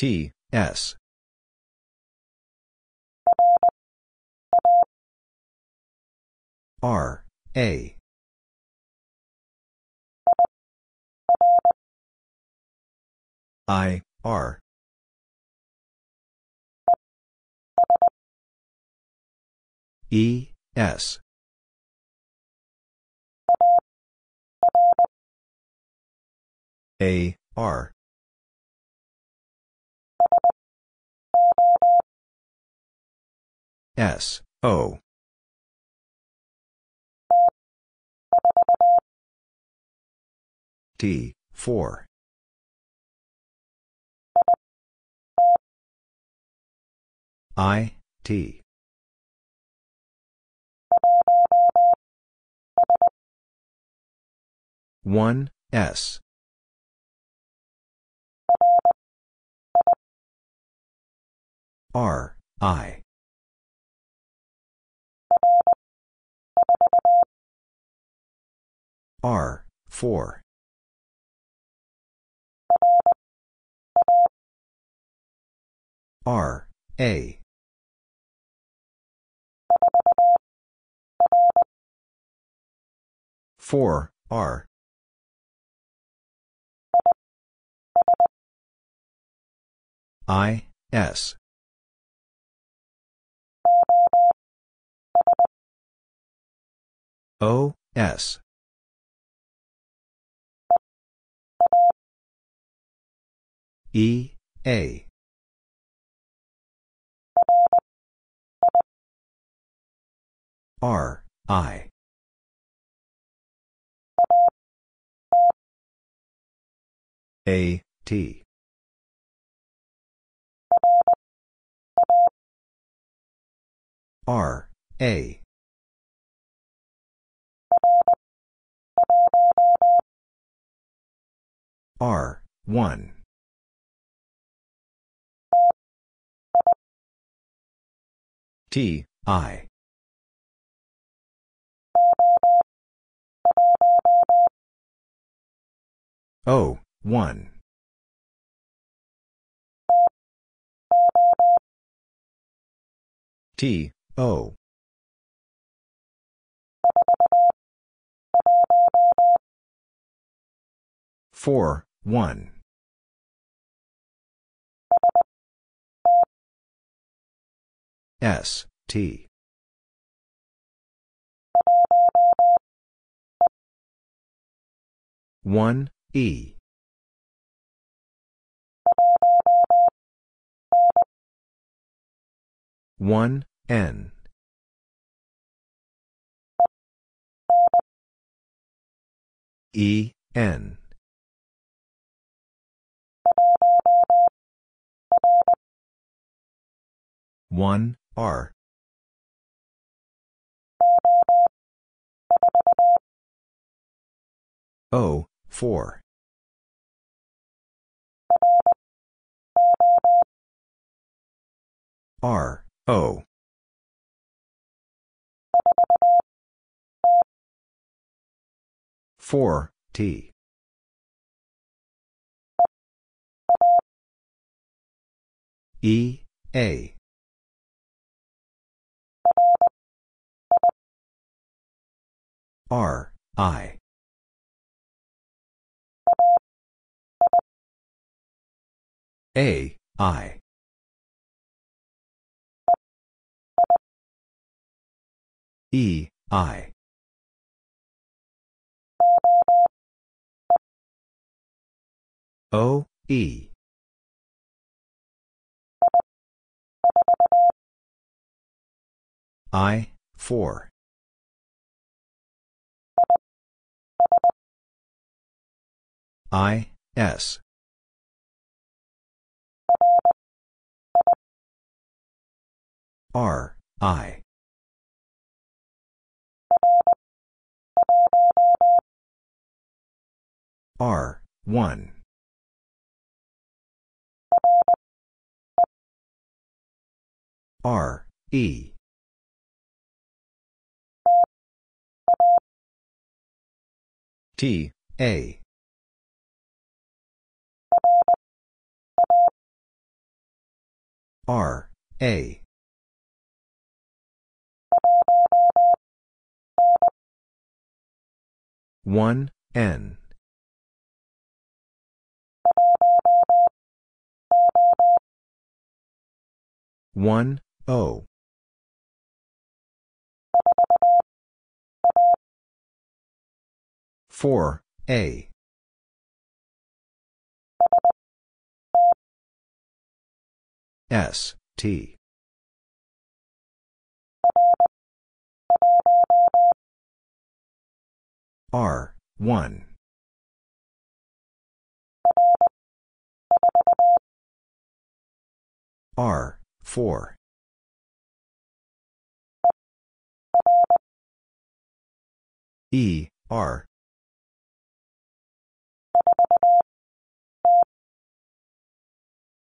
T, S. R, A. I, R. E, S. A, R. S, O. T, 4. I, T. One S R I R four. R A. Four R. I, S. O, S. E, A. R, I. A, T. R, A. R, 1. T, I. O, 1. T, O. Four, one. S, T. One, E. One, N. E, N. One R. O four. R O. Four T. E A R, I. A, I. E, I. O, E. I, 4. I, S. R, I. R, 1. R, E. T, A. R, A. One N. one O. four A S T R, 1. R, 4. E, R.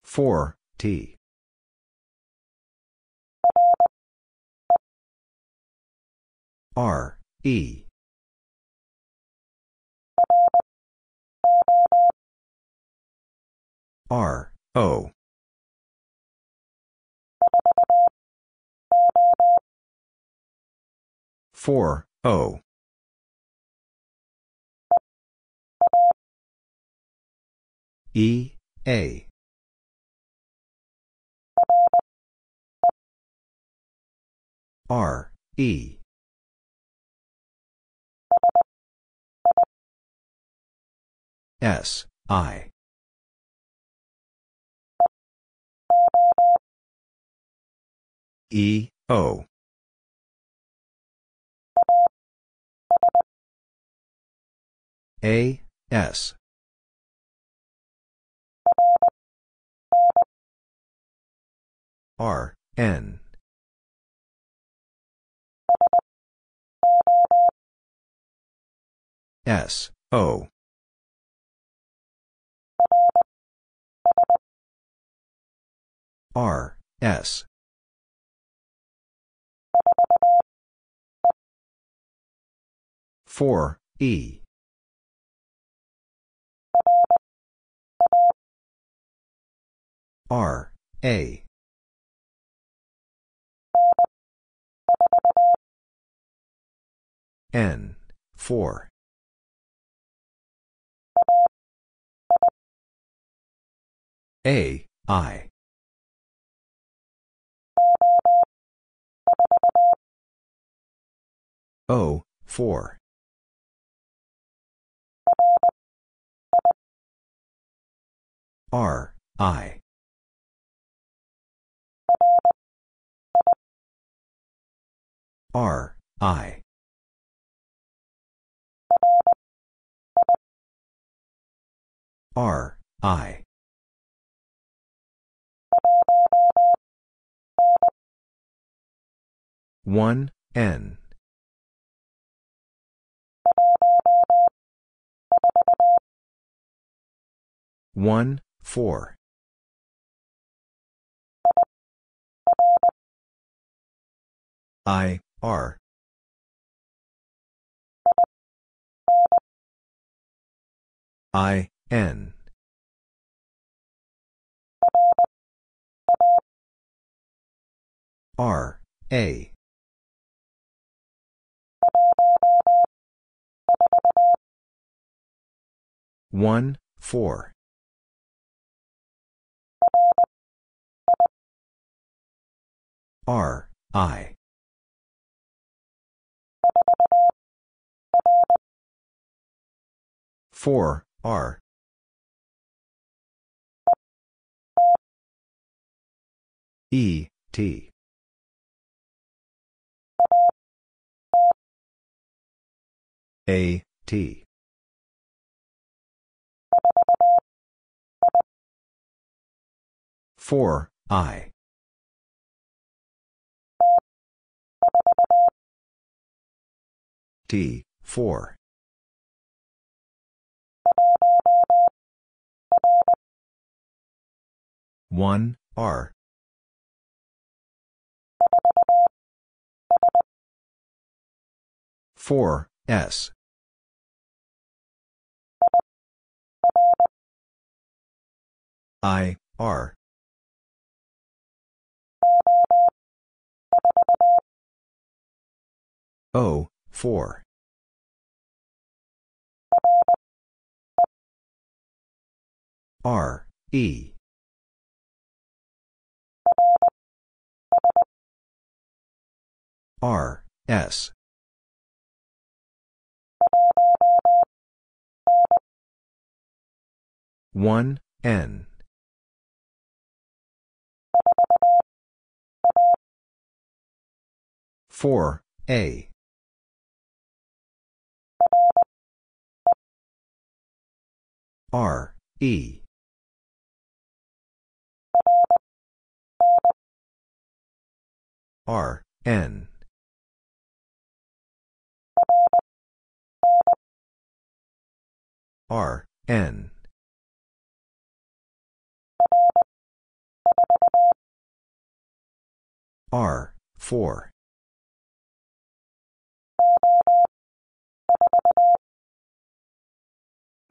Four T R E. R O. Four O. E A. R E S I. E O. A S. R N. S O R S 4, E. R, A. N, 4. A, I. O, 4. R, I. R, I. R, I. One N. One four. I R. I N. R A one four. R I. Four R. E T A T. Four I. T four. One R. Four S I, R. O, 4. R, E. R, S. One N four A. R E. R N. R N R, 4.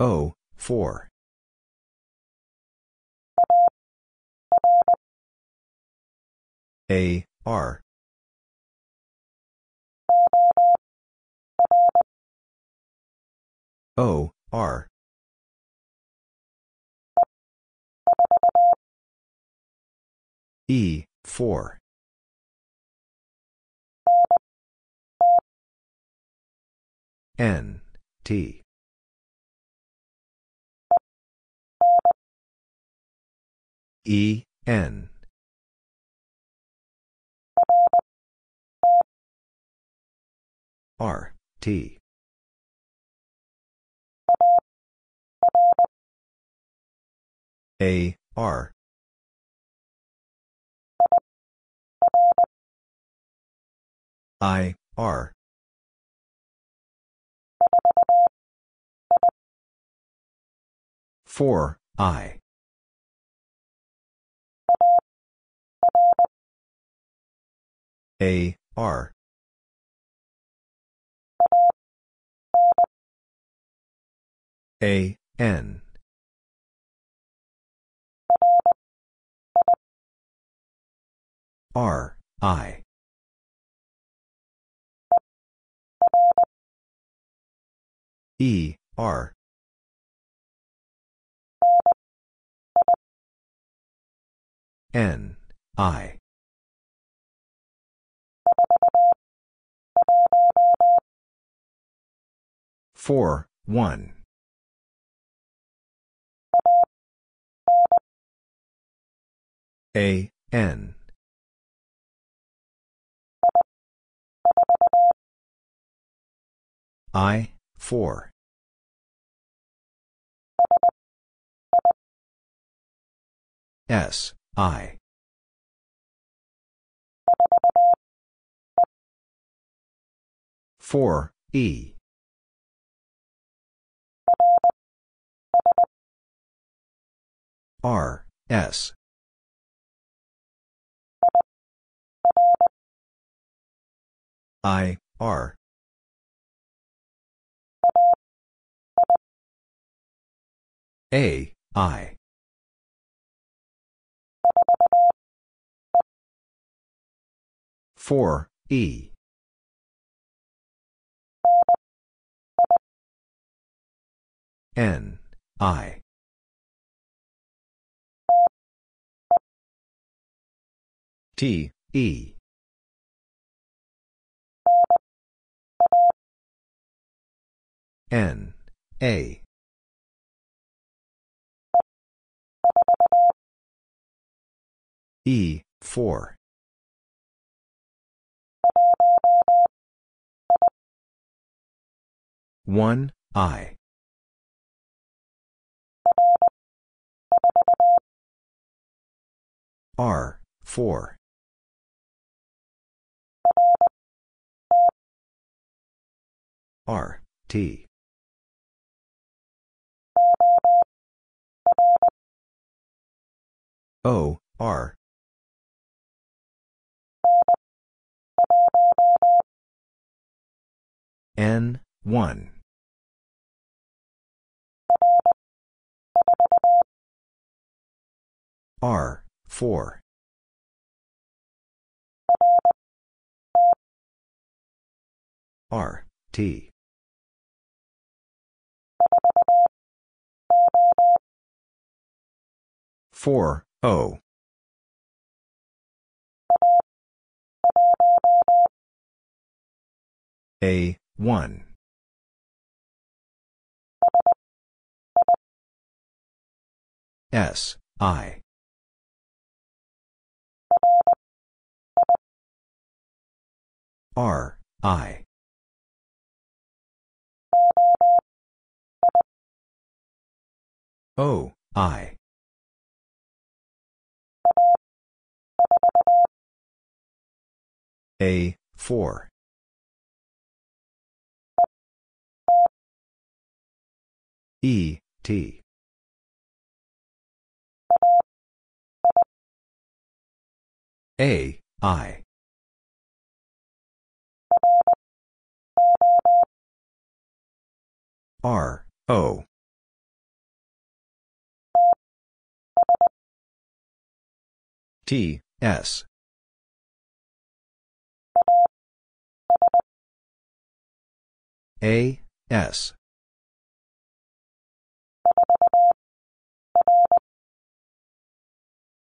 O, 4. A, R. O, R. E, 4. N, T. E, N. R, T. A, R. I, R. Four I. A R. A N. R I. E R N, I. Four, one. A, N. I, four. S, I. Four, E. R, S. I, R. A, I. Four E. N I. T E. N A. E 4 1, I. R, 4. R, T. O, R. N, 1. R, 4. R, T. Four O A 1. S, I. R, I. O, I. A, 4. E, T. A, I. R, O. T, S. A, S.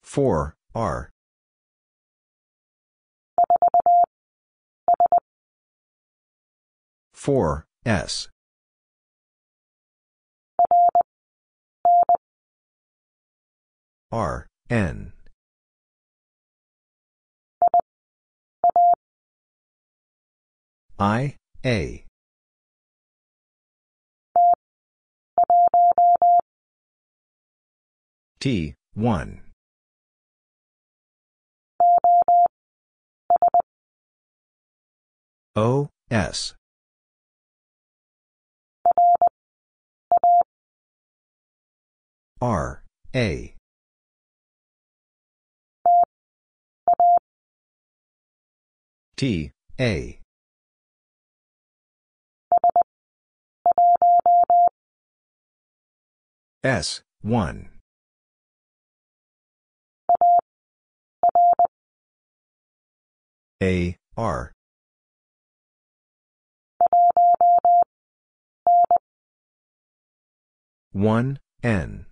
Four, R. Four, S. R, N. I, A. T, 1. O, S. R, A. T, A. S, 1. A, R. One N.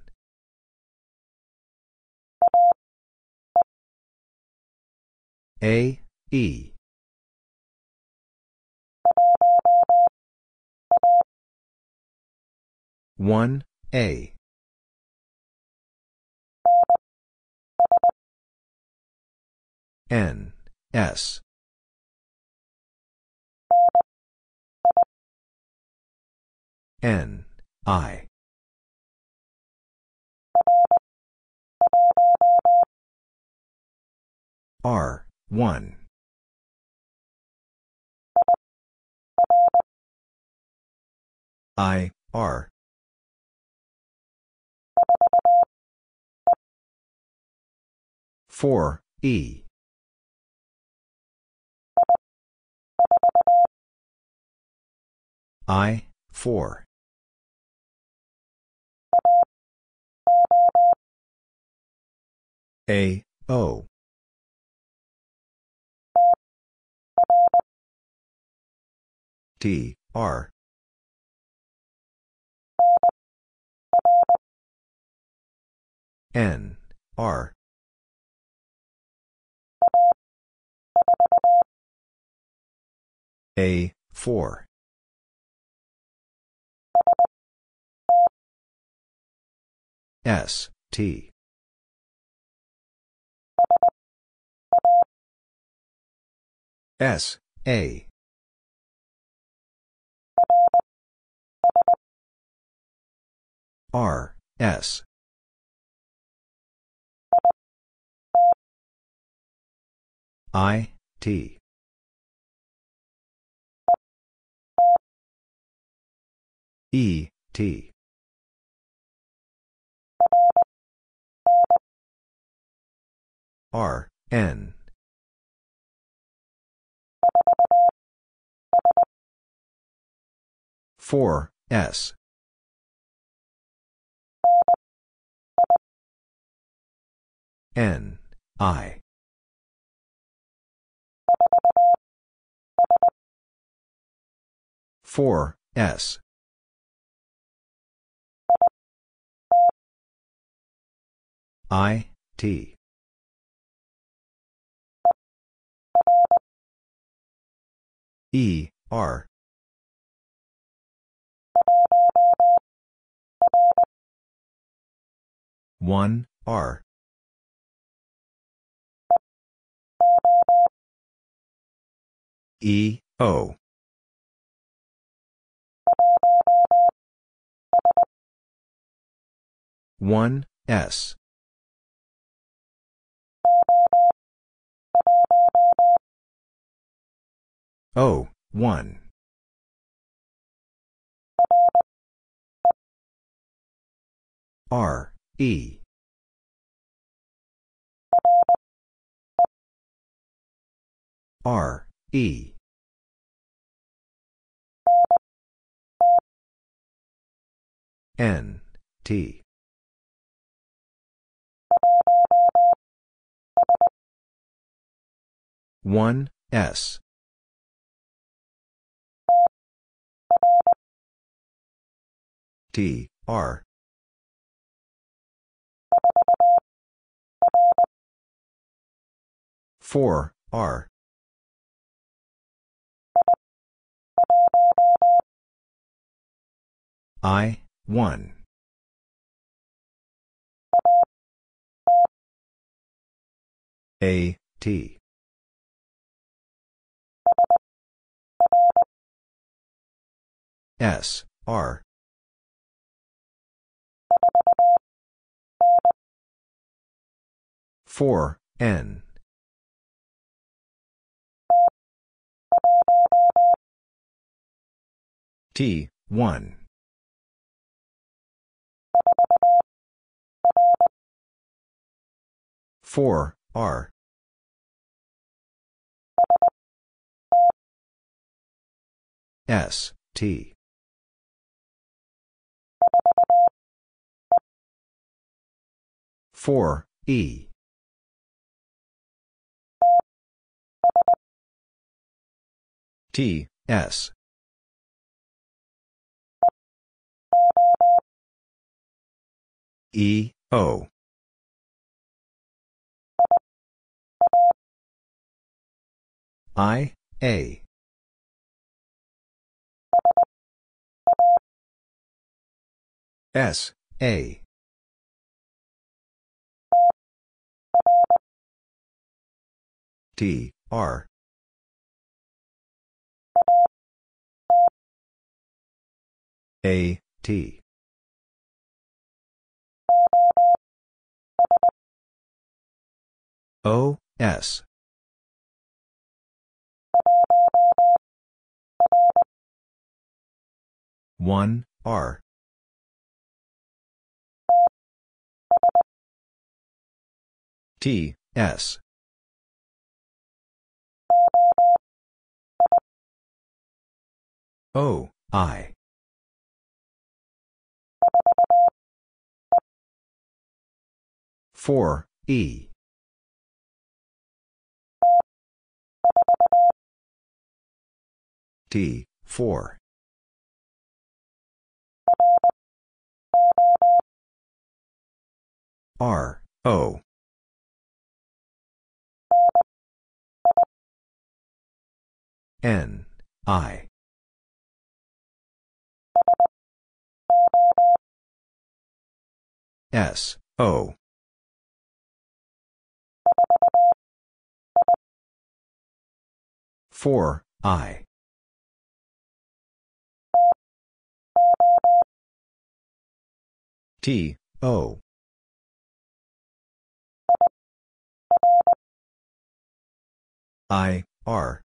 A E. One A. N S. N I R, 1. I, R. Four E I four A O T, R. N, R. A, 4. S, T. S, A. R, S. I, T. E, T. R, N. Four S N I 4, S. I, T. E, R. One R E O. One S. O one. R E R E. N T. One S. T R. Four R I, 1. A, T. S, R. Four N T one four R. S T. Four E. T, S. E, O. I, A. S, A. T, R. A, T. O, S. One R. T S. O I. Four E T four R, O. N, I. S, O. Four, I. T, O. I, R.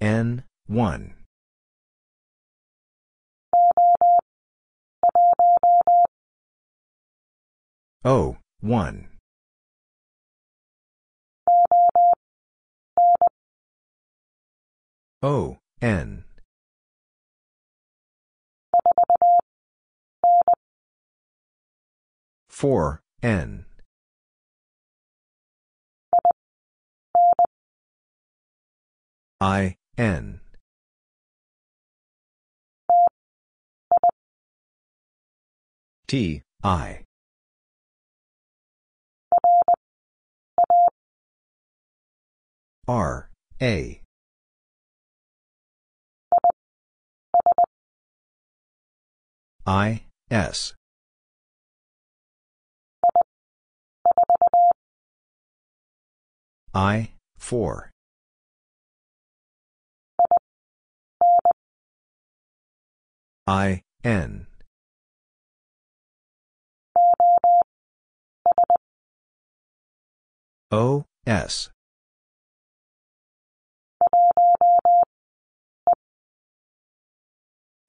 N, 1. O, 1. O, N. Four N I, N. T, I. R, A. I, S. I, 4. I, N. O, S.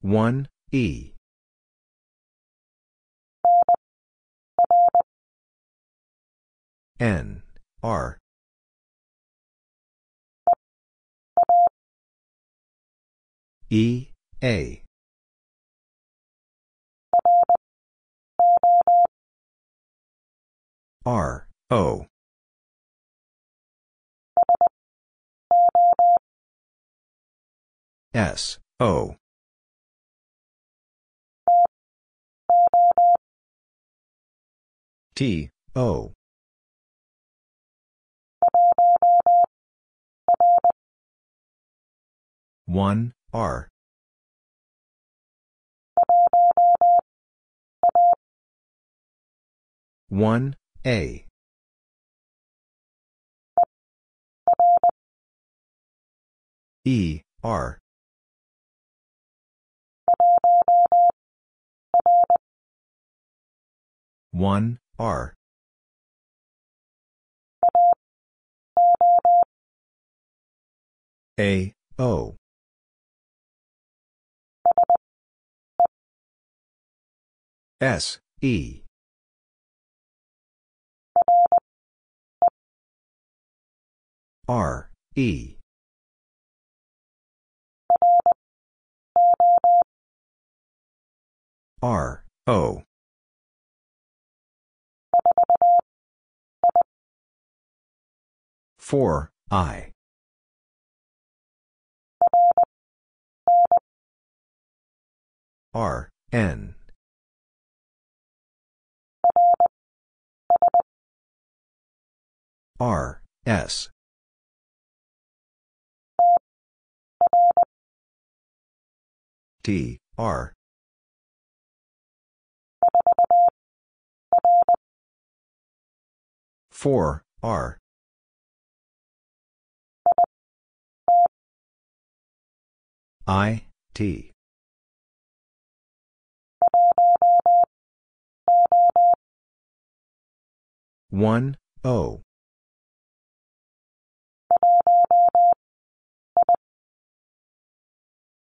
One E. N R. E A. R O. S O T O. One R. One A. E R. One R. A O. S E. R E. R O four I. R N. R S. T R. four R I T. One O.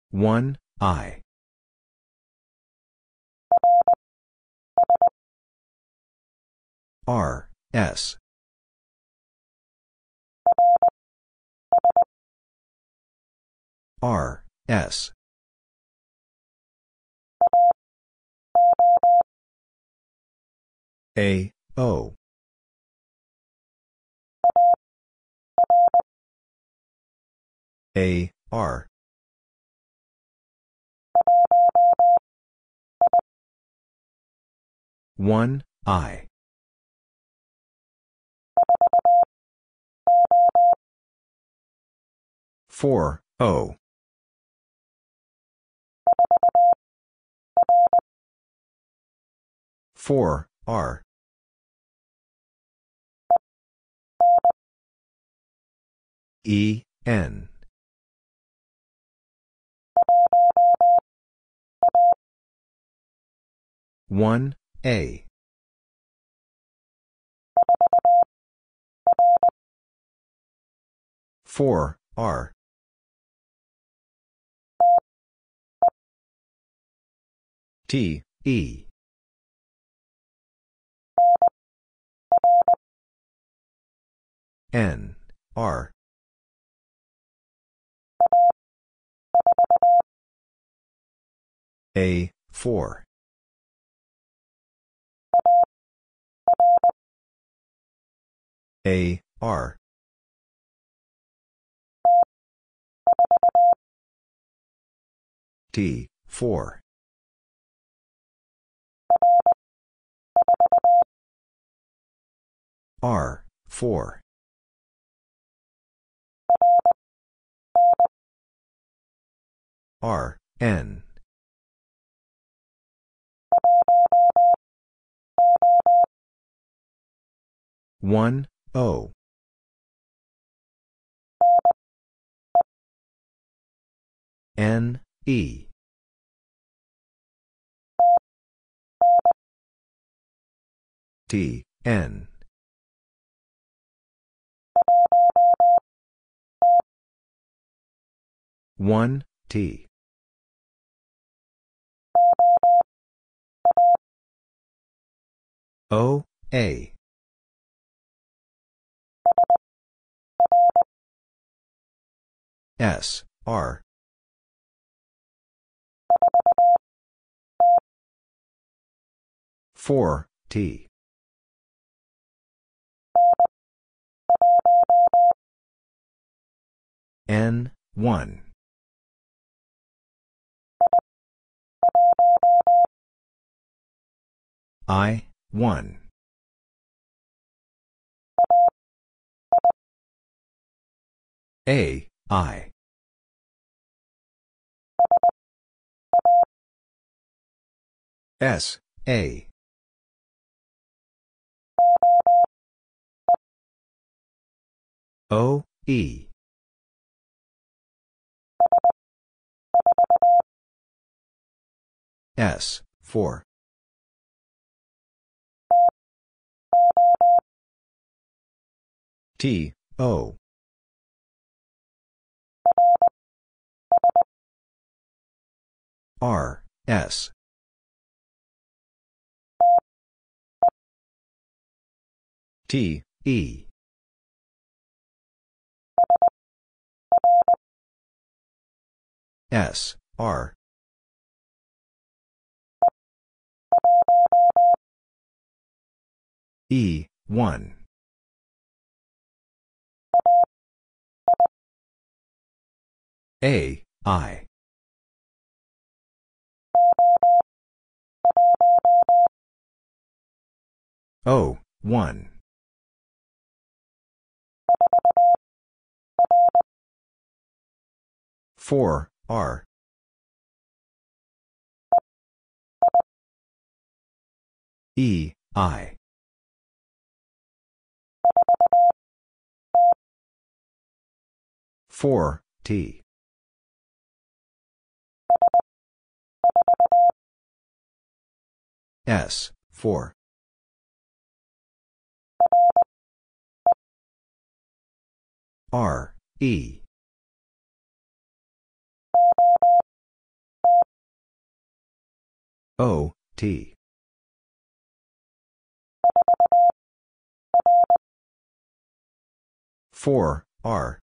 One I. R S. R S. A O. A R. One I. Four O four R. E N. One A. Four R T E. N R. A 4 A R. T, 4. R, 4. R, N. One O N E T N. One T. O A. S, R. Four T N one. I one. A I. S, A. O, E. S, 4. T, O. R, S. T, E. S, R. E, 1. A, I. O, 1. Four R. E. I. four T. S four. R E O, T. Four R.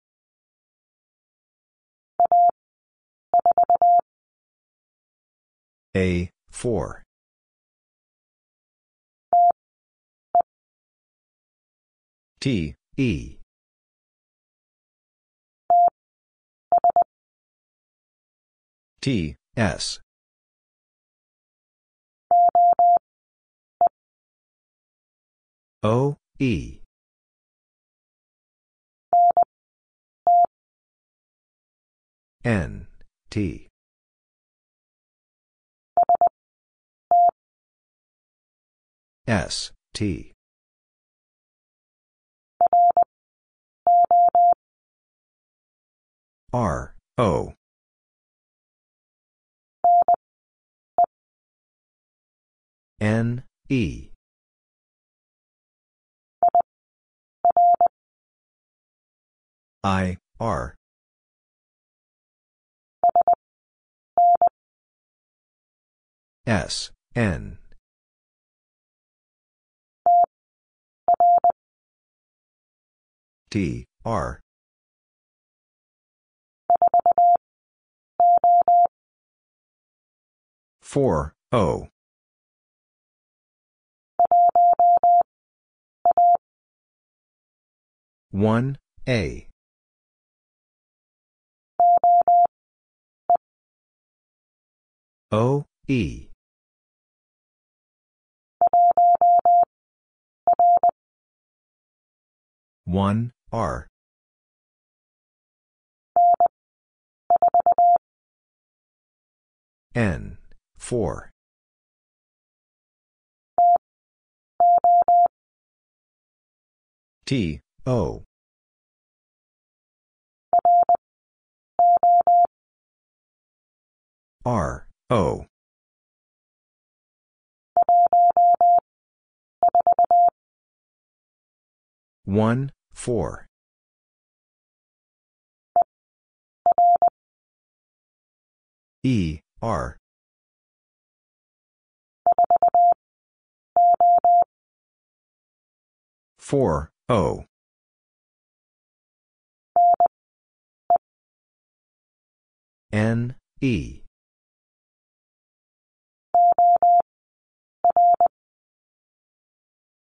A four. T E. T S O, E. N, T. S, T. R, O. N, E. I, R. S, N. T, R. Four O one A O, E. One R. N four. T O. R O. One four. E R. Four O. N E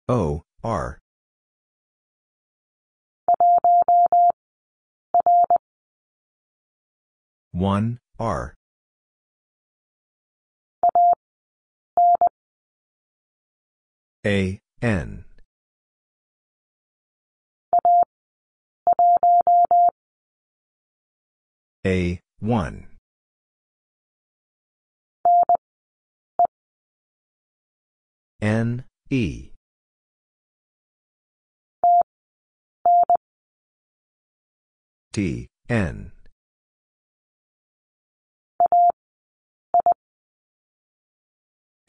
O R. One R. A N. A one N E. T N.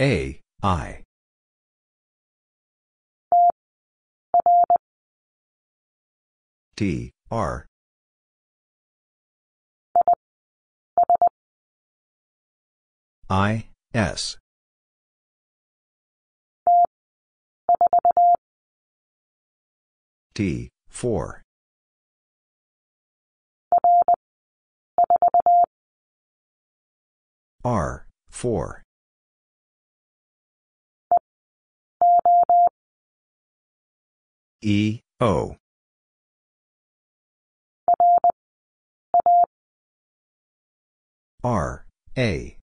A I. T R. I S T four. R four. E O. R A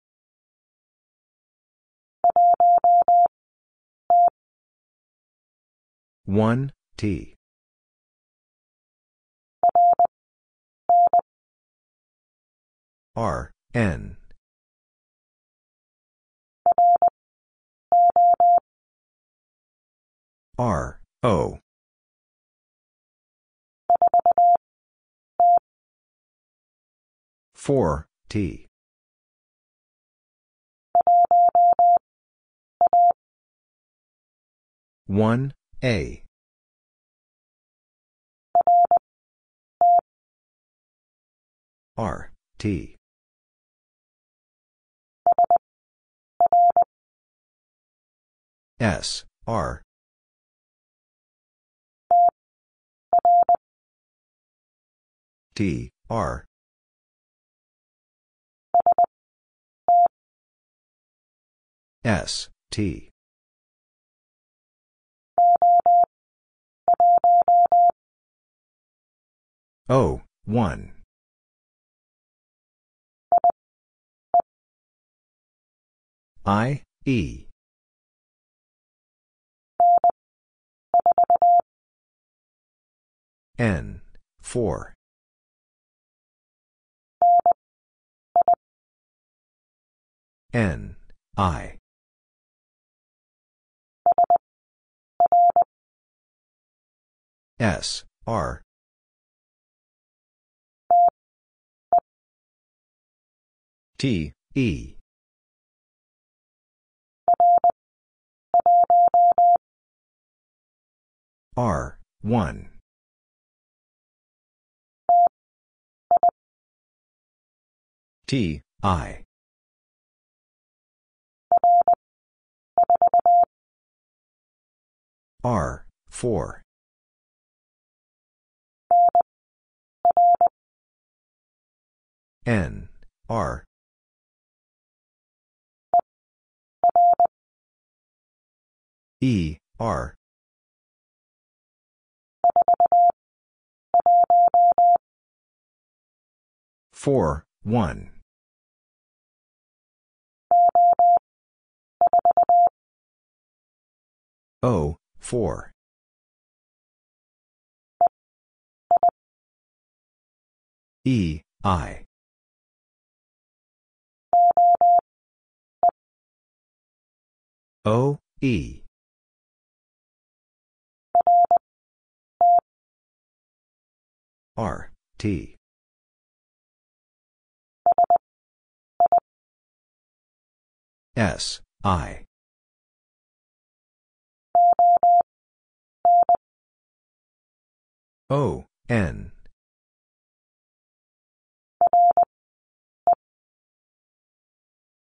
one T. R N. R O. Four T. One A. R. T. S. R. T. R. S. T O one. I E. N four. N I. S R T E. R one. T I. R four. N R E, R. Four, one. O, four. E, I. O, E. R, T. S, I. O, N.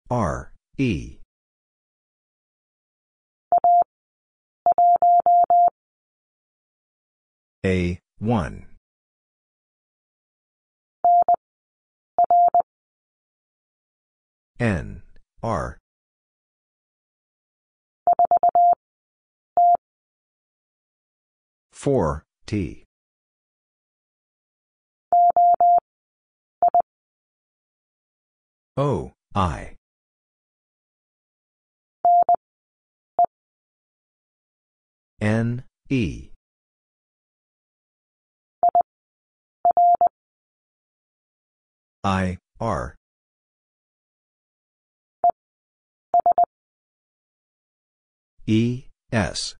R, E. A, 1. N, R. Four T. O I. N E. I R E S.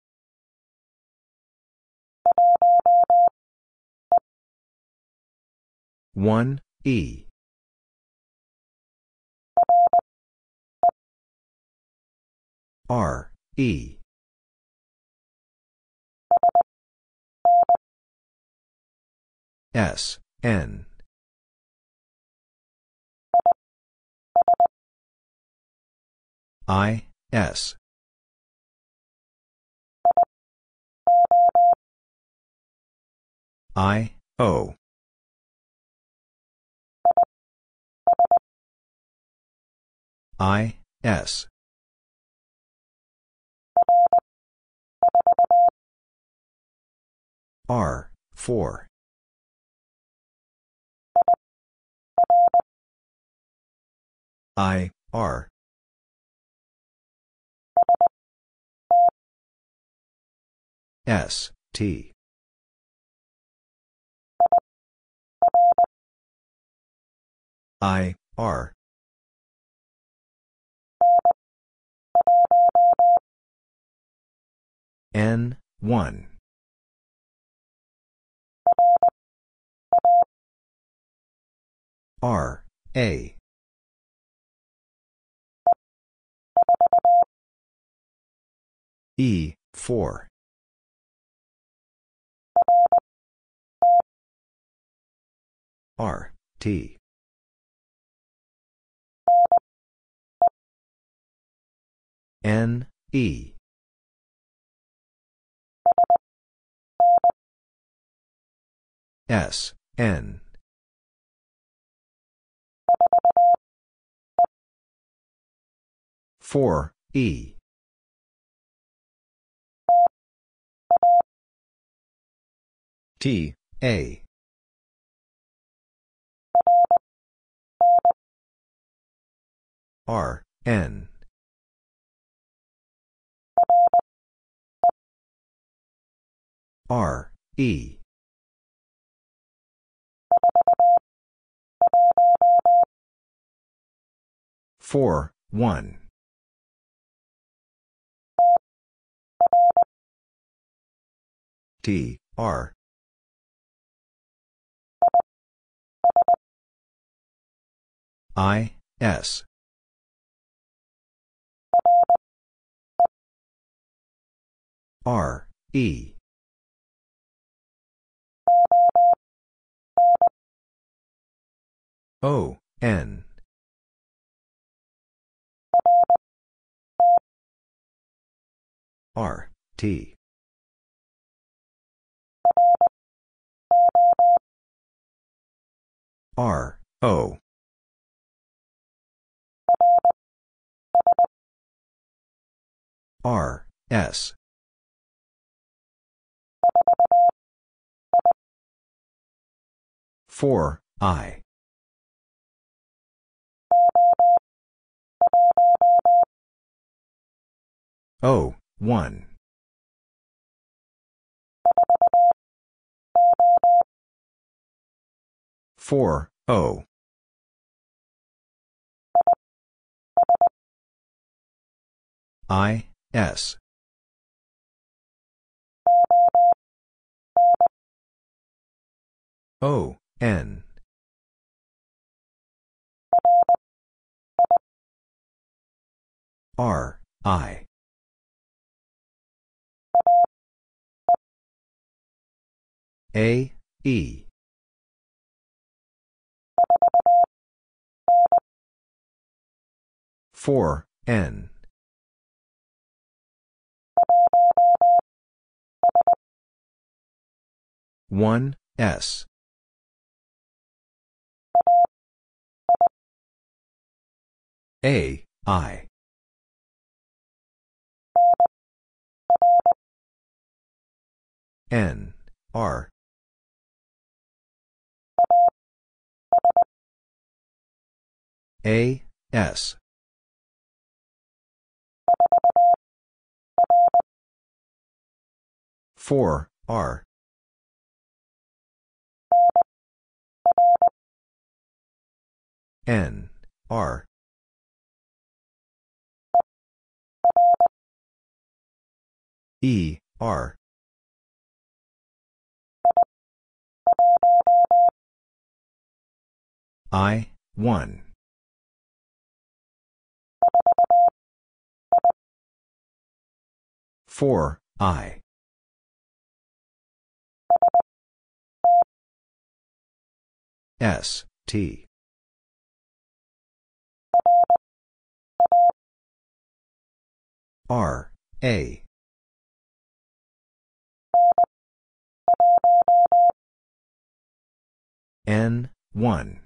One E. R E. S N. I S I O. I S. R 4 I R. S T I R. N 1 R A. E 4 R T N E. S N. Four E. T A. R N R E. Four one. T R. I S. R E O N. R T. R O. R S. Four I O, 1. Four O I S. O N. R I. A, E. Four N. One S. A I. N R A S. Four R. N R. E R. I 1 4 I. S T. R A. N 1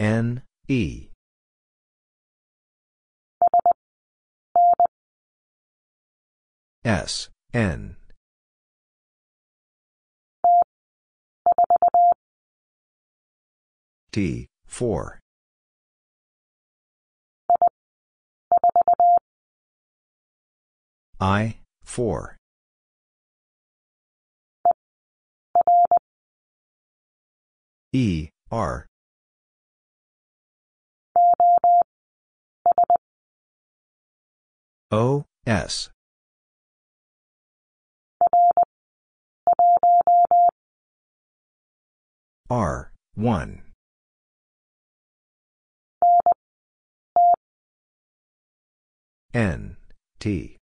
N E S N. T 4 I 4 E R. O S R 1 N T.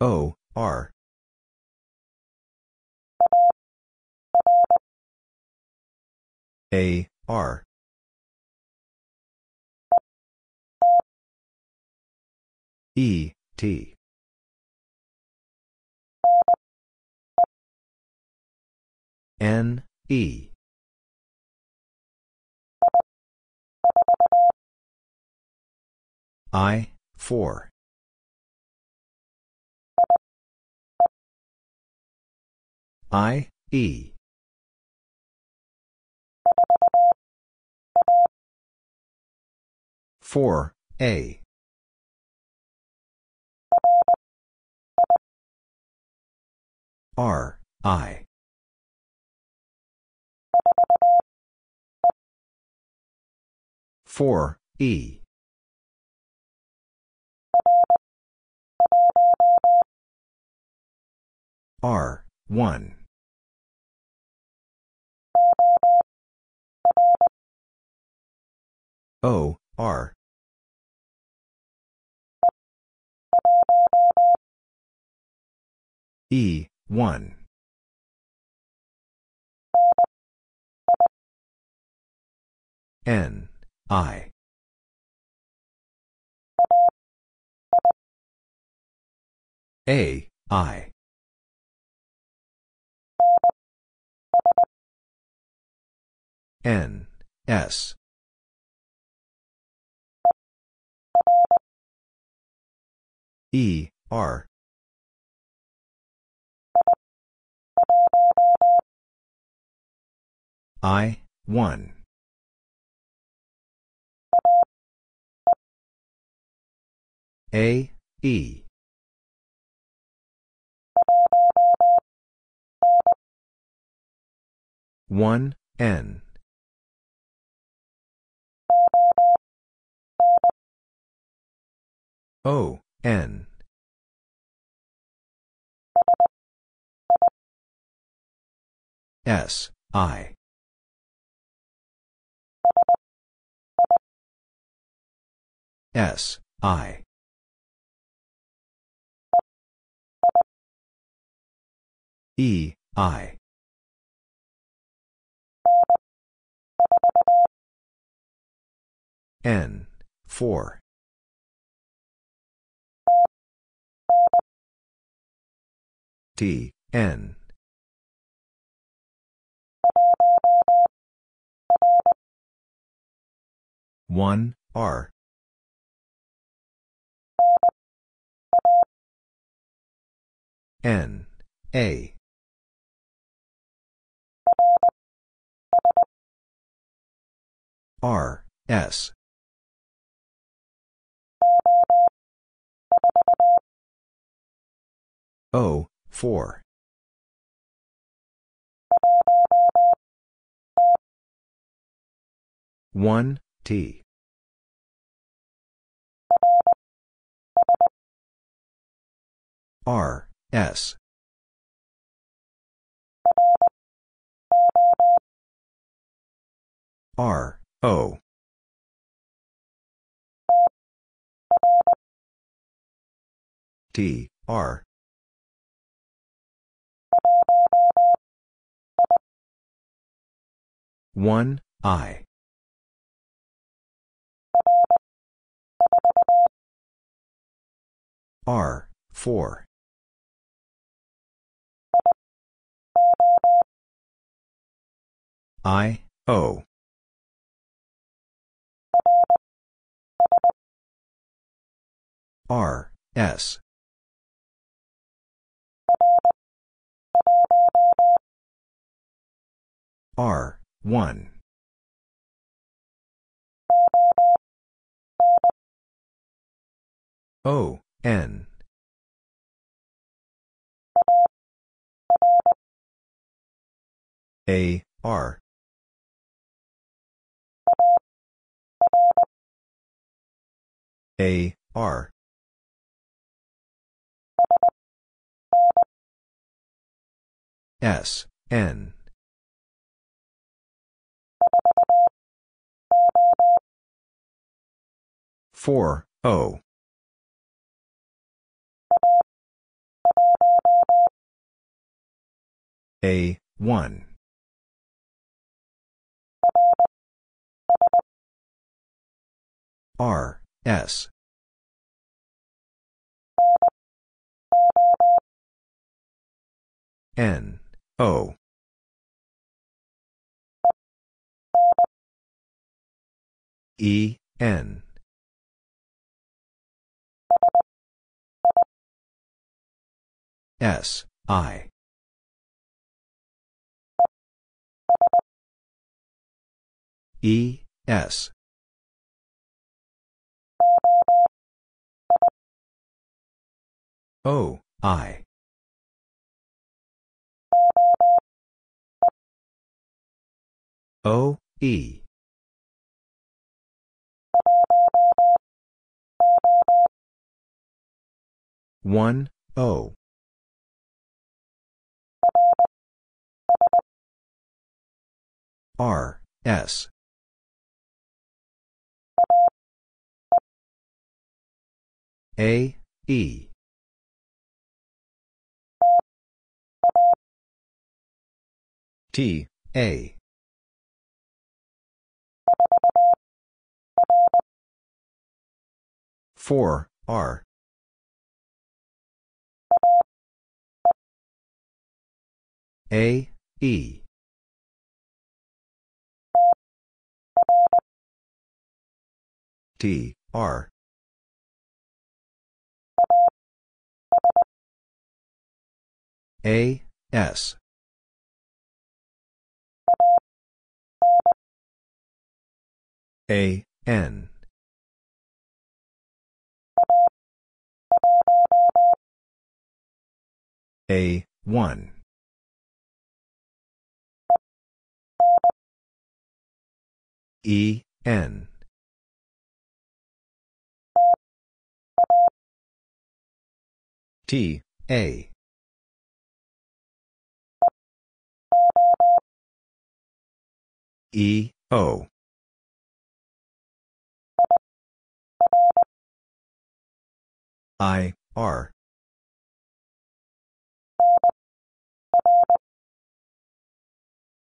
O R. A R E T. N E. I 4 I E. Four A R I. Four E. R one. O R. E 1 N. I. A. I. N. S. E. R I 1 A, E. One N. O N. S I S I E I N, 4. T, N. One R N. A. R. S. O, 4. One T. R S. R. O. T. R. One I. R. Four I O R S R, 1. O, N. A, R. A, R. S, N. Four O A one R S N O. E N. S I. E S. O I O E. One O. R S. A E. T A four R. A E. T R. A S. A N A, 1. E, N. T, A. E, O. I, R.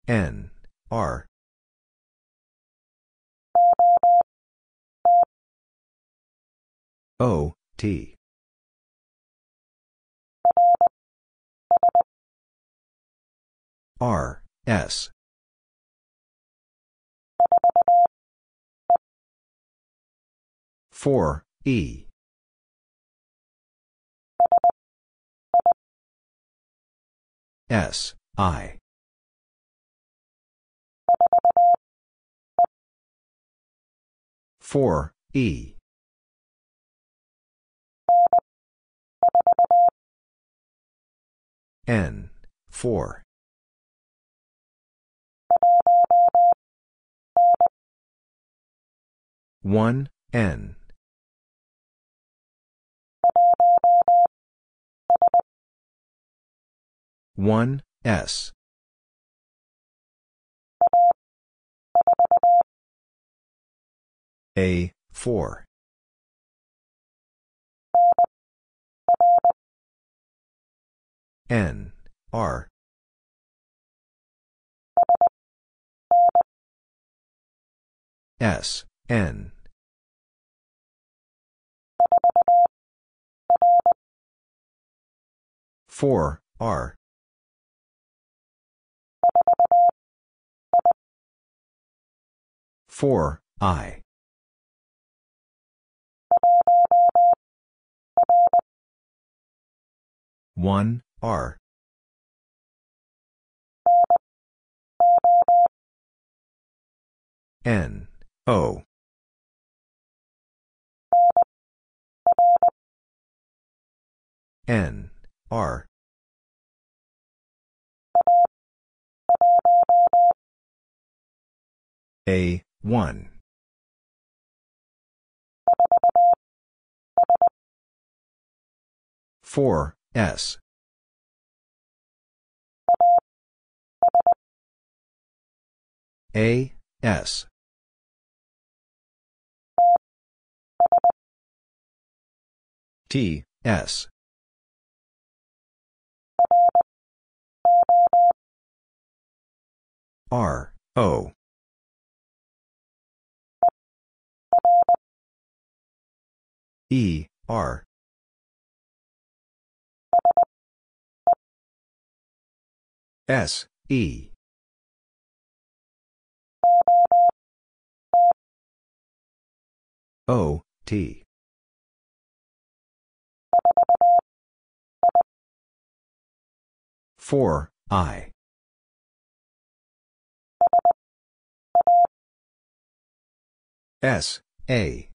N, R. O, T. R, S. Four E S I four E. N four. One N. One S A four. N R. S N. 4, R. Four I one R. N O. N R. A 1 4 S. A S. T S. R O. E R S E. O T. Four I. S A.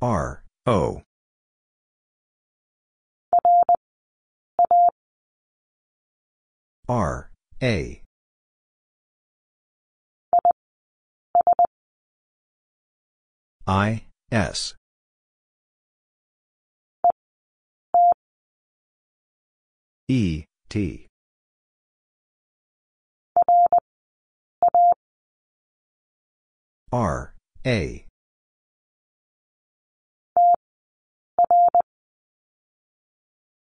R O R A. I S. E T. R A.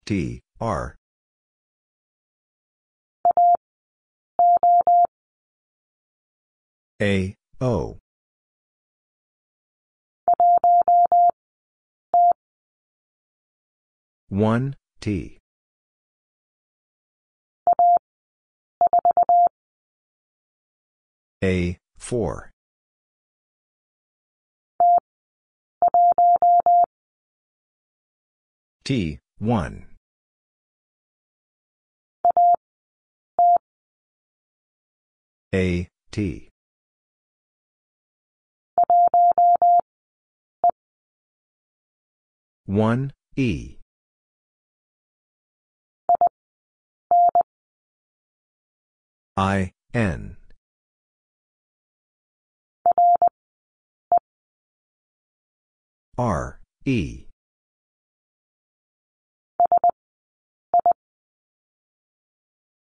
T R A O. One T. A four. T one. A T 1, E. I, N. R, E.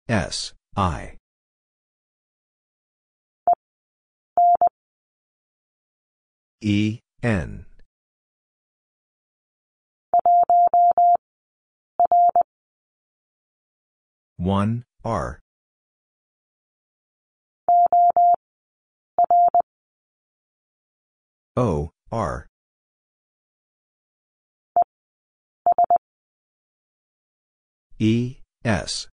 S, I. E, N. One R. O R. E S.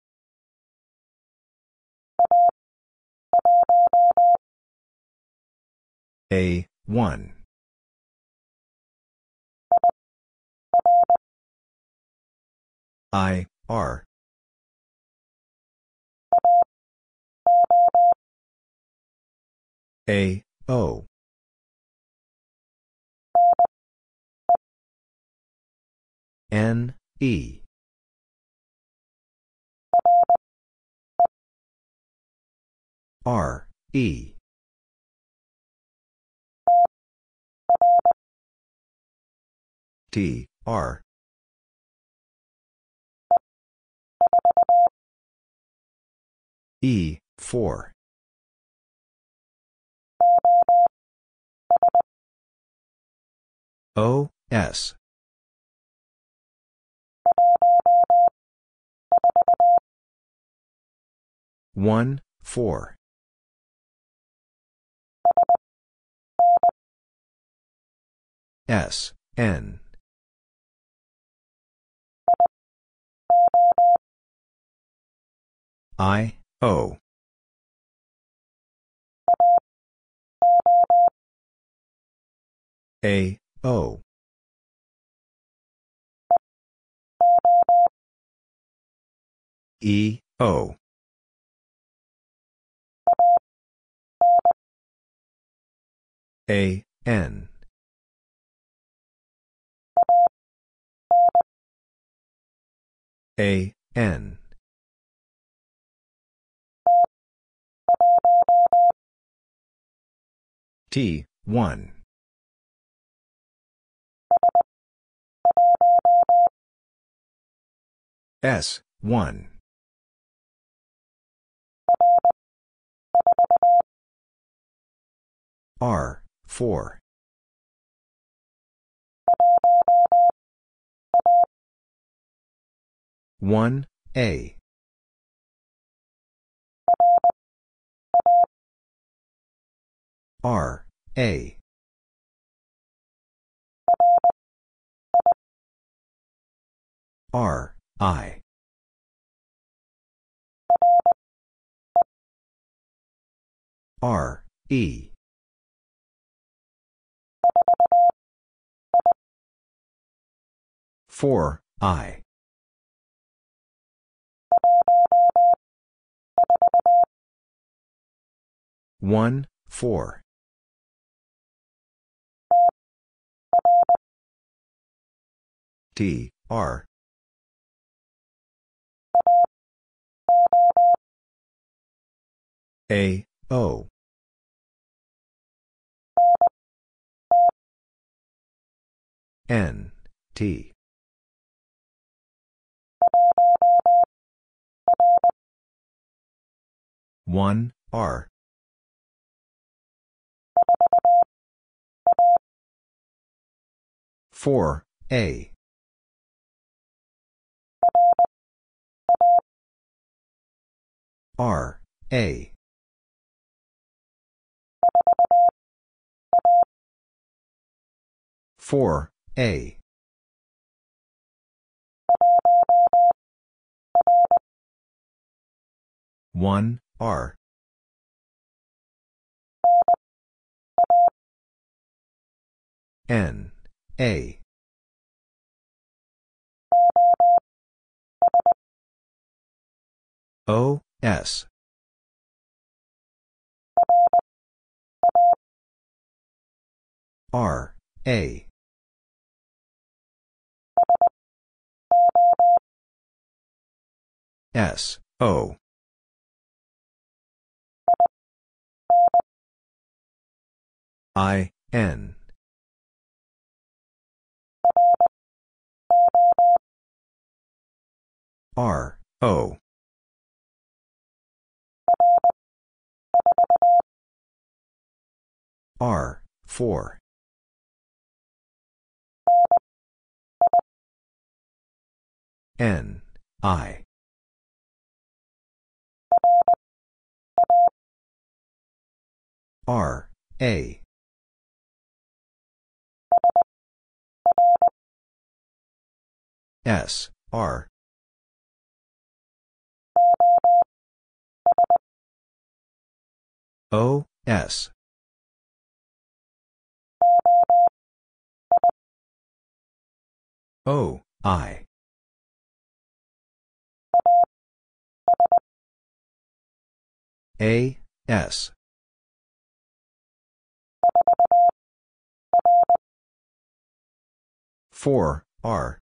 A 1 I R A, O. N, E. R, E. T, R. E, 4. O, S. One, four. S, N. I, O. A, O. E, O. A, N. A, N. T, 1. S, 1. R, 4. One A R A R I R E 4, I. One, four. T, R. A, O. N, T. One R four A R A. Four A. One R. N A. O S. R. A. S. O. I. N. R. O. R, 4. N, I. R, A. S, R. O, S. O, I. A, S. Four R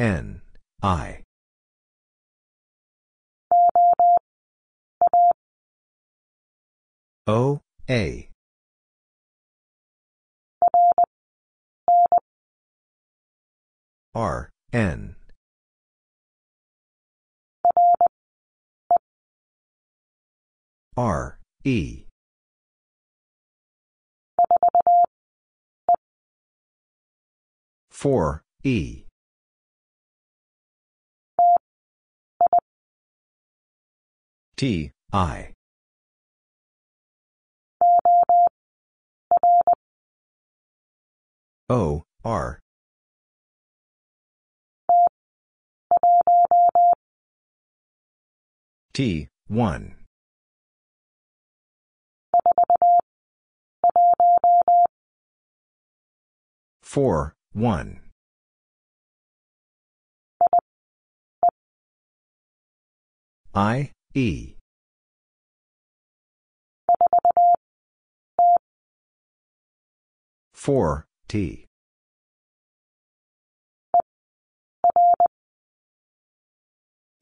N I O A R N R E 4, E. T, I. O, R. T, 1. Four, one. I, E. Four, T.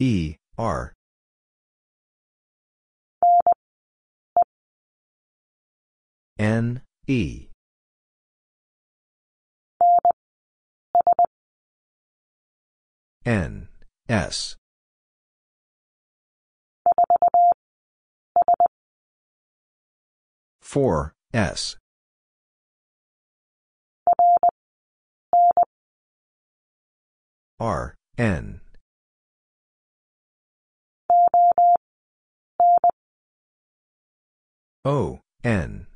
E, R. N, E. N, S. Four, S. R, N. O, N.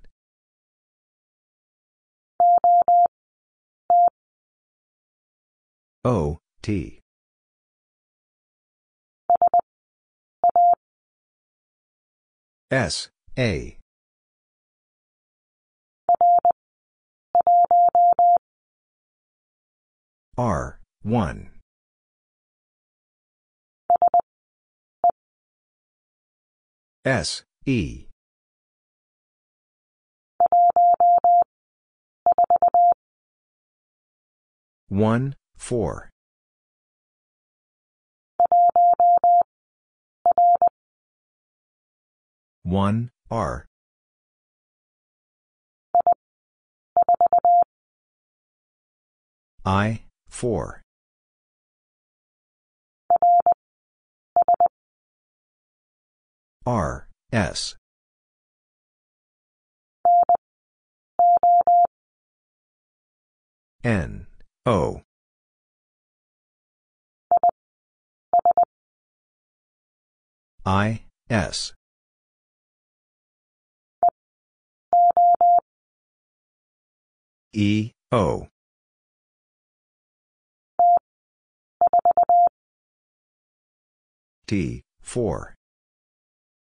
O, T. S, A. R, 1. S, E. One, four. One, R. I, four. R, S. N, O. I, S. E, O. T, 4.